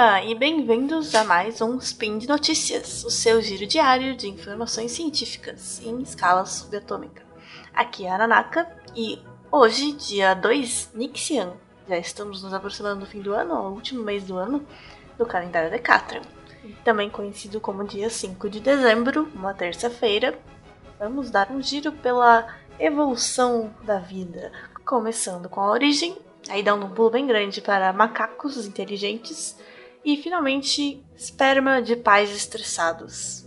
dia e bem-vindos a mais um Spin de Notícias, o seu giro diário de informações científicas em escala subatômica. Aqui é a Nanaka e hoje, dia 2 Nixian, já estamos nos aproximando do fim do ano, o último mês do ano do calendário Decatrium, também conhecido como dia 5 de dezembro, uma terça-feira. Vamos dar um giro pela evolução da vida, começando com a origem Aí dando um pulo bem grande para macacos inteligentes e finalmente esperma de pais estressados.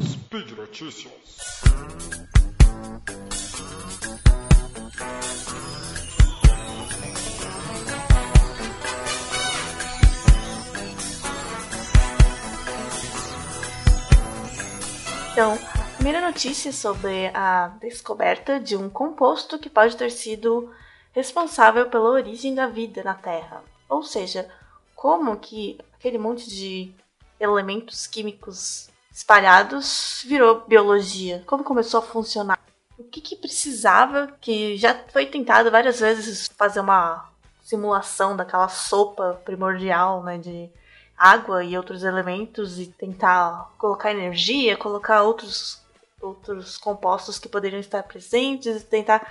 Speed Notícias. Então, a primeira notícia sobre a descoberta de um composto que pode ter sido responsável pela origem da vida na Terra. Ou seja, como que aquele monte de elementos químicos espalhados virou biologia? Como começou a funcionar? O que, que precisava, que já foi tentado várias vezes fazer uma simulação daquela sopa primordial, né, de água e outros elementos e tentar colocar energia, colocar outros outros compostos que poderiam estar presentes, tentar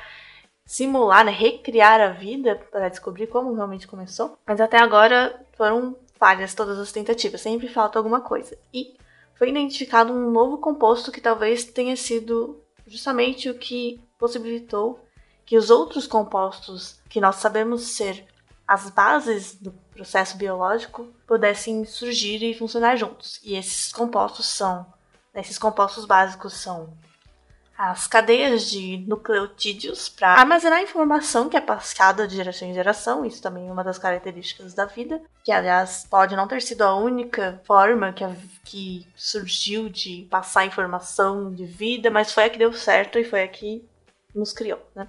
simular, né, recriar a vida para descobrir como realmente começou. Mas até agora foram falhas todas as tentativas, sempre falta alguma coisa. E foi identificado um novo composto que talvez tenha sido justamente o que possibilitou que os outros compostos que nós sabemos ser as bases do processo biológico pudessem surgir e funcionar juntos. E esses compostos são, esses compostos básicos são as cadeias de nucleotídeos para armazenar informação que é passada de geração em geração. Isso também é uma das características da vida, que aliás pode não ter sido a única forma que, a, que surgiu de passar informação de vida, mas foi a que deu certo e foi a que nos criou, né?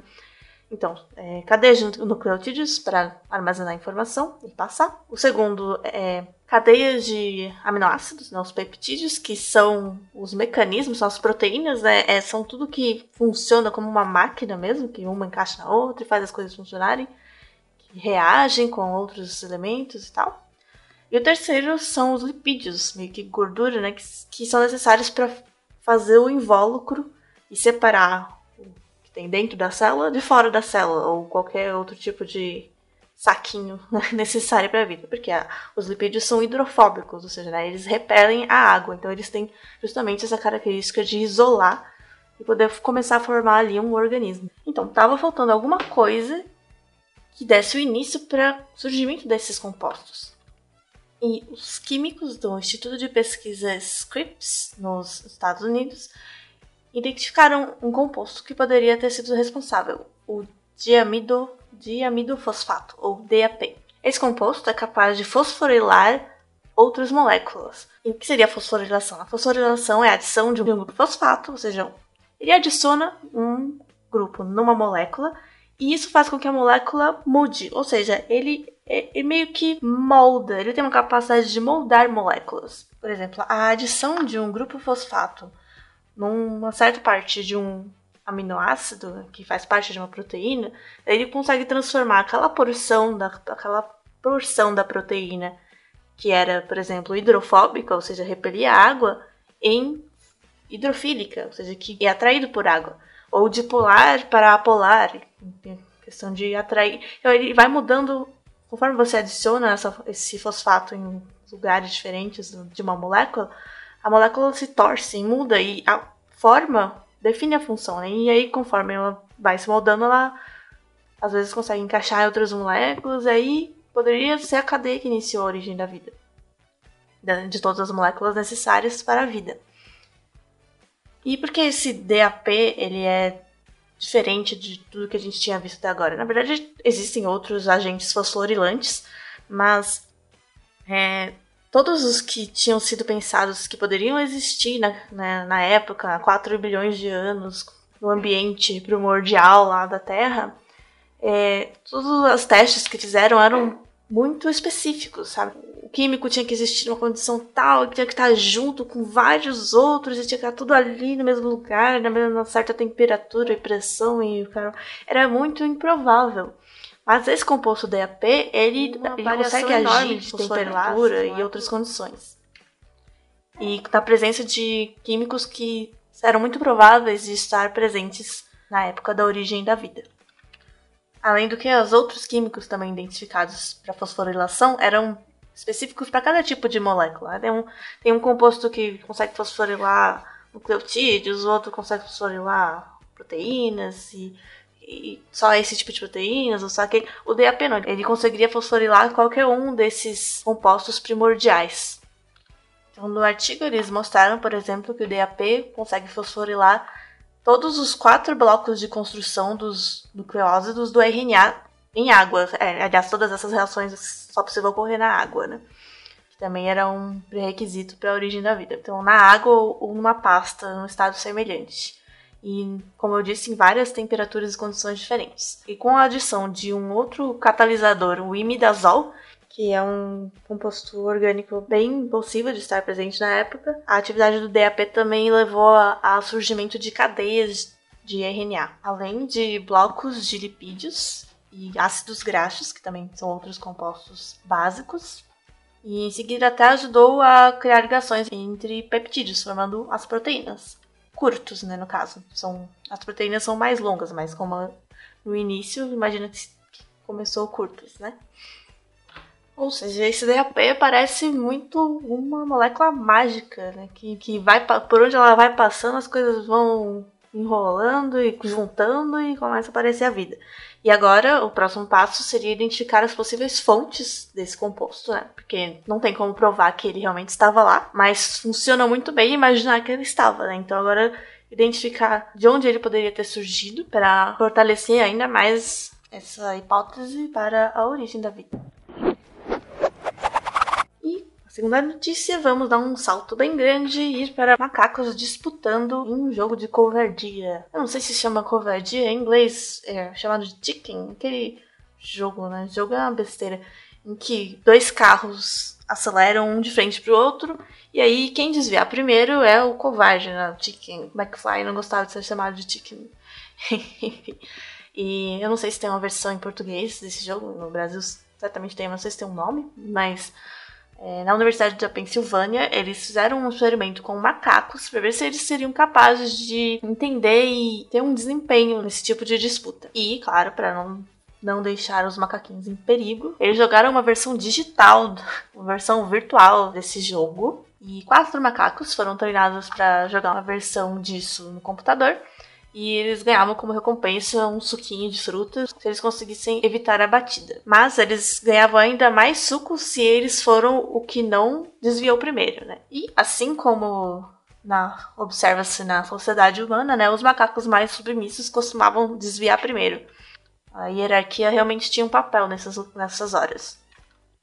Então, é, cadeias de nucleotídeos para armazenar informação e passar. O segundo é cadeias de aminoácidos, né, os peptídeos, que são os mecanismos, são as proteínas, né, é, são tudo que funciona como uma máquina mesmo, que uma encaixa na outra e faz as coisas funcionarem, que reagem com outros elementos e tal. E o terceiro são os lipídios, meio que gordura, né, que, que são necessários para fazer o invólucro e separar tem dentro da célula de fora da célula, ou qualquer outro tipo de saquinho necessário para a vida, porque os lipídios são hidrofóbicos, ou seja, né, eles repelem a água, então eles têm justamente essa característica de isolar e poder começar a formar ali um organismo. Então, estava faltando alguma coisa que desse o início para o surgimento desses compostos. E os químicos do Instituto de Pesquisa Scripps, nos Estados Unidos, identificaram um composto que poderia ter sido responsável, o diamido, diamidofosfato, ou DAP. Esse composto é capaz de fosforilar outras moléculas. E o que seria a fosforilação? A fosforilação é a adição de um grupo fosfato, ou seja, ele adiciona um grupo numa molécula e isso faz com que a molécula mude, ou seja, ele, ele meio que molda, ele tem uma capacidade de moldar moléculas. Por exemplo, a adição de um grupo fosfato numa certa parte de um aminoácido que faz parte de uma proteína, ele consegue transformar aquela porção da aquela porção da proteína que era, por exemplo, hidrofóbica, ou seja, repelia água, em hidrofílica, ou seja, que é atraído por água, ou de polar para apolar, questão de atrair. Então, ele vai mudando conforme você adiciona essa, esse fosfato em lugares diferentes de uma molécula, a molécula se torce, muda e a forma define a função, né? E aí, conforme ela vai se moldando, ela às vezes consegue encaixar em outras moléculas, aí poderia ser a cadeia que iniciou a origem da vida. De todas as moléculas necessárias para a vida. E por que esse DAP ele é diferente de tudo que a gente tinha visto até agora? Na verdade, existem outros agentes fosforilantes, mas é, todos os que tinham sido pensados que poderiam existir na, né, na época, há 4 bilhões de anos, no ambiente primordial lá da Terra, é, todos os testes que fizeram eram muito específicos, sabe? O químico tinha que existir numa condição tal, tinha que estar junto com vários outros, e tinha que estar tudo ali no mesmo lugar, na mesma certa temperatura e pressão, e cara, era muito improvável. Mas esse composto DAP, ele, ele consegue agir de temperatura e outras condições. E na presença de químicos que eram muito prováveis de estar presentes na época da origem da vida. Além do que, os outros químicos também identificados para fosforilação eram específicos para cada tipo de molécula. Tem um, tem um composto que consegue fosforilar nucleotídeos, o outro consegue fosforilar proteínas e só esse tipo de proteínas, ou só aquele. O DAP não, ele conseguiria fosforilar qualquer um desses compostos primordiais. Então, no artigo, eles mostraram, por exemplo, que o DAP consegue fosforilar todos os quatro blocos de construção dos nucleósidos do RNA em água. É, aliás, todas essas reações só possível ocorrer na água, né? Que também era um pré-requisito para a origem da vida. Então, na água ou numa pasta, num estado semelhante e, como eu disse, em várias temperaturas e condições diferentes. E com a adição de um outro catalisador, o imidazol, que é um composto orgânico bem possível de estar presente na época, a atividade do DAP também levou ao surgimento de cadeias de RNA, além de blocos de lipídios e ácidos graxos, que também são outros compostos básicos. E em seguida até ajudou a criar ligações entre peptídeos, formando as proteínas curtos, né, no caso. São, as proteínas são mais longas, mas como no início, imagina que começou curtos, né? Ou seja, esse DAP parece muito uma molécula mágica, né? Que, que vai por onde ela vai passando, as coisas vão enrolando e juntando e começa a aparecer a vida. E agora o próximo passo seria identificar as possíveis fontes desse composto, né? Porque não tem como provar que ele realmente estava lá, mas funciona muito bem imaginar que ele estava, né? Então agora identificar de onde ele poderia ter surgido para fortalecer ainda mais essa hipótese para a origem da vida. Segunda notícia, vamos dar um salto bem grande e ir para macacos disputando um jogo de covardia. Eu não sei se chama covardia, em inglês é chamado de chicken, aquele jogo, né? Jogo é uma besteira. Em que dois carros aceleram um de frente pro outro, e aí quem desviar primeiro é o covarde, né? Chicken. McFly não gostava de ser chamado de chicken. e eu não sei se tem uma versão em português desse jogo, no Brasil certamente tem, não sei se tem um nome, mas é, na Universidade da Pensilvânia, eles fizeram um experimento com macacos para ver se eles seriam capazes de entender e ter um desempenho nesse tipo de disputa. E, claro, para não não deixar os macaquinhos em perigo, eles jogaram uma versão digital, uma versão virtual desse jogo. E quatro macacos foram treinados para jogar uma versão disso no computador e eles ganhavam como recompensa um suquinho de frutas se eles conseguissem evitar a batida. Mas eles ganhavam ainda mais suco se eles foram o que não desviou primeiro, né? E assim como na observa-se na sociedade humana, né, os macacos mais submissos costumavam desviar primeiro. A hierarquia realmente tinha um papel nessas, nessas horas.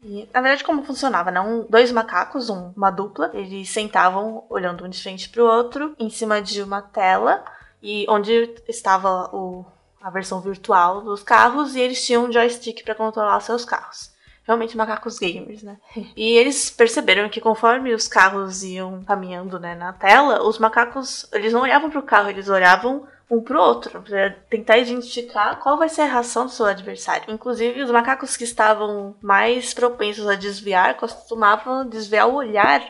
E, na verdade, como funcionava? Né? Um, dois macacos, um, uma dupla, eles sentavam olhando um de frente para o outro, em cima de uma tela, e onde estava o, a versão virtual dos carros e eles tinham um joystick para controlar seus carros. Realmente macacos gamers, né? E eles perceberam que conforme os carros iam caminhando né, na tela, os macacos eles não olhavam para o carro, eles olhavam um para o outro, para tentar identificar qual vai ser a reação do seu adversário. Inclusive, os macacos que estavam mais propensos a desviar costumavam desviar o olhar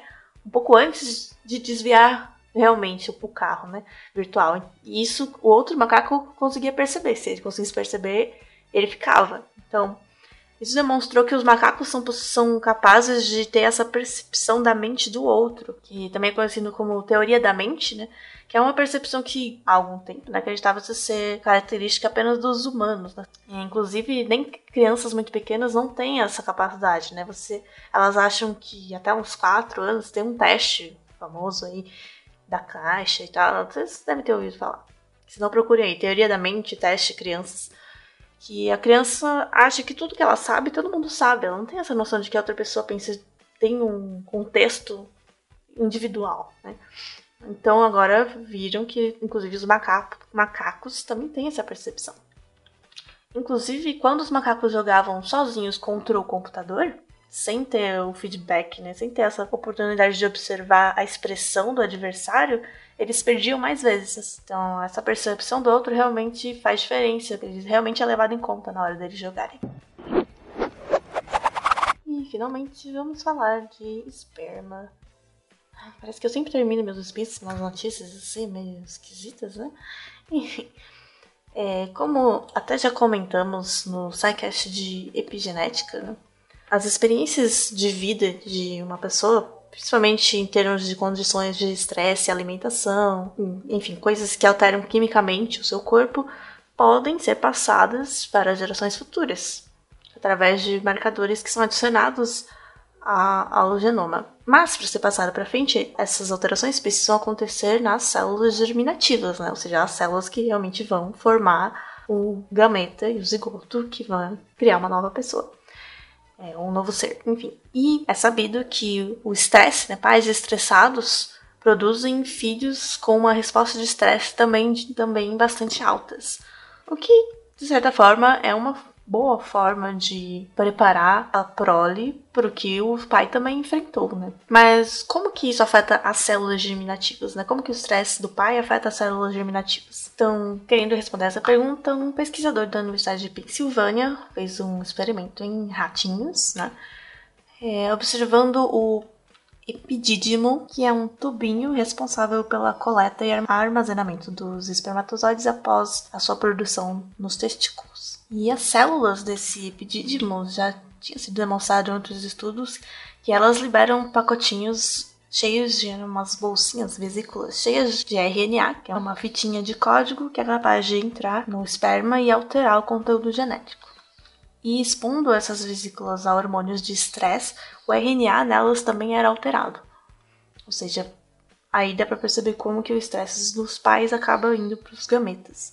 um pouco antes de desviar realmente o carro, né, virtual. E isso o outro macaco conseguia perceber. Se ele conseguisse perceber, ele ficava. Então, isso demonstrou que os macacos são, são capazes de ter essa percepção da mente do outro, que também é conhecido como teoria da mente, né? Que é uma percepção que há algum tempo né, acreditava ser característica apenas dos humanos, né? E, inclusive, nem crianças muito pequenas não têm essa capacidade, né? Você, elas acham que até uns 4 anos tem um teste famoso aí da caixa e tal. Vocês devem ter ouvido falar. Se não, procure aí. Teoria da mente, teste crianças. Que a criança acha que tudo que ela sabe, todo mundo sabe. Ela não tem essa noção de que a outra pessoa pensa, tem um contexto individual, né? Então agora viram que, inclusive, os macacos, macacos também têm essa percepção. Inclusive, quando os macacos jogavam sozinhos contra o computador, sem ter o feedback, né, sem ter essa oportunidade de observar a expressão do adversário, eles perdiam mais vezes. Então, essa percepção do outro realmente faz diferença, realmente é levado em conta na hora deles jogarem. E finalmente vamos falar de esperma. Parece que eu sempre termino meus speeches nas notícias assim, meio esquisitas, né? Enfim. É, como até já comentamos no SciCast de epigenética, né? As experiências de vida de uma pessoa principalmente em termos de condições de estresse, alimentação, enfim, coisas que alteram quimicamente o seu corpo, podem ser passadas para gerações futuras, através de marcadores que são adicionados a, ao genoma. Mas, para ser passado para frente, essas alterações precisam acontecer nas células germinativas, né? ou seja, as células que realmente vão formar o gameta e o zigoto que vão criar uma nova pessoa é, um novo ser, enfim. E é sabido que o estresse, né, pais estressados produzem filhos com uma resposta de estresse também, também bastante altas. O que, de certa forma, é uma boa forma de preparar a prole para o que o pai também enfrentou, né? Mas como que isso afeta as células germinativas, né? Como que o estresse do pai afeta as células germinativas? Então, querendo responder essa pergunta, um pesquisador da Universidade de Pensilvânia fez um experimento em ratinhos, né? É, observando o epidídimo, que é um tubinho responsável pela coleta e armazenamento dos espermatozoides após a sua produção nos testículos. E as células desse epidídimo já tinha sido demonstrado em outros estudos que elas liberam pacotinhos cheios de umas bolsinhas, vesículas cheias de RNA, que é uma fitinha de código que é capaz de entrar no esperma e alterar o conteúdo genético. E expondo essas vesículas a hormônios de estresse, o RNA nelas também era alterado. Ou seja, aí dá para perceber como que o estresse dos pais acaba indo para os gametas.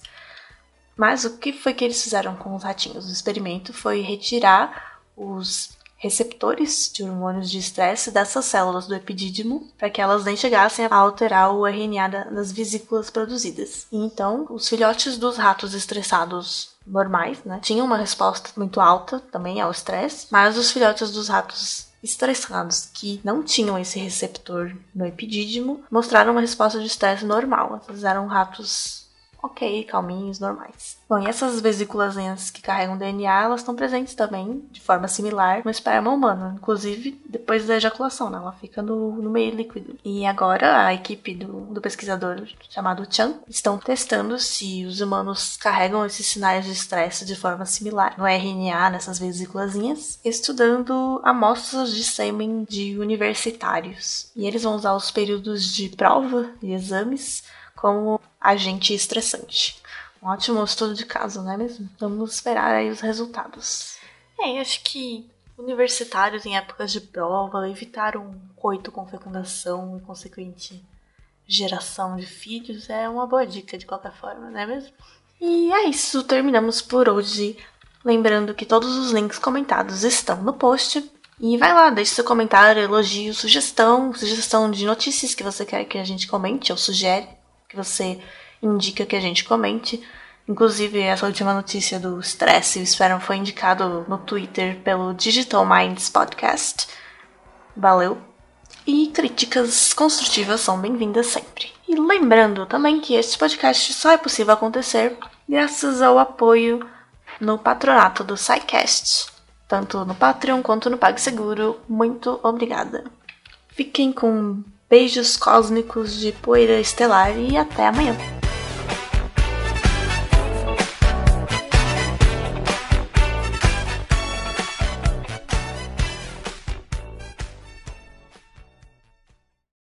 Mas o que foi que eles fizeram com os ratinhos? O experimento foi retirar os receptores de hormônios de estresse dessas células do epidídimo para que elas nem chegassem a alterar o RNA das vesículas produzidas. E então, os filhotes dos ratos estressados normais, né, tinham uma resposta muito alta também ao estresse, mas os filhotes dos ratos estressados que não tinham esse receptor no epidídimo mostraram uma resposta de estresse normal. Eles eram ratos ok, calminhos, normais. Bom, e essas vesículas que carregam DNA, elas estão presentes também, de forma similar, no esperma humano, inclusive depois da ejaculação, né? Ela fica no, no meio líquido. E agora a equipe do, do pesquisador chamado Chan estão testando se os humanos carregam esses sinais de estresse de forma similar no RNA, nessas vesículas, estudando amostras de sêmen de universitários. E eles vão usar os períodos de prova e exames como agente estressante. Um ótimo estudo de caso, não é mesmo? Vamos esperar aí os resultados. É, acho que universitários em épocas de prova evitar um coito com fecundação e consequente geração de filhos é uma boa dica de qualquer forma, não é mesmo? E é isso, terminamos por hoje. Lembrando que todos os links comentados estão no post. E vai lá, deixe seu comentário, elogio, sugestão, sugestão de notícias que você quer que a gente comente ou sugere que você indica que a gente comente. Inclusive, essa última notícia do estresse e o esperam foi indicado no Twitter pelo Digital Minds Podcast. Valeu! E críticas construtivas são bem-vindas sempre. E lembrando também que este podcast só é possível acontecer graças ao apoio no patronato do SciCast, tanto no Patreon quanto no PagSeguro. Muito obrigada! Fiquem com Beijos cósmicos de poeira estelar e até amanhã.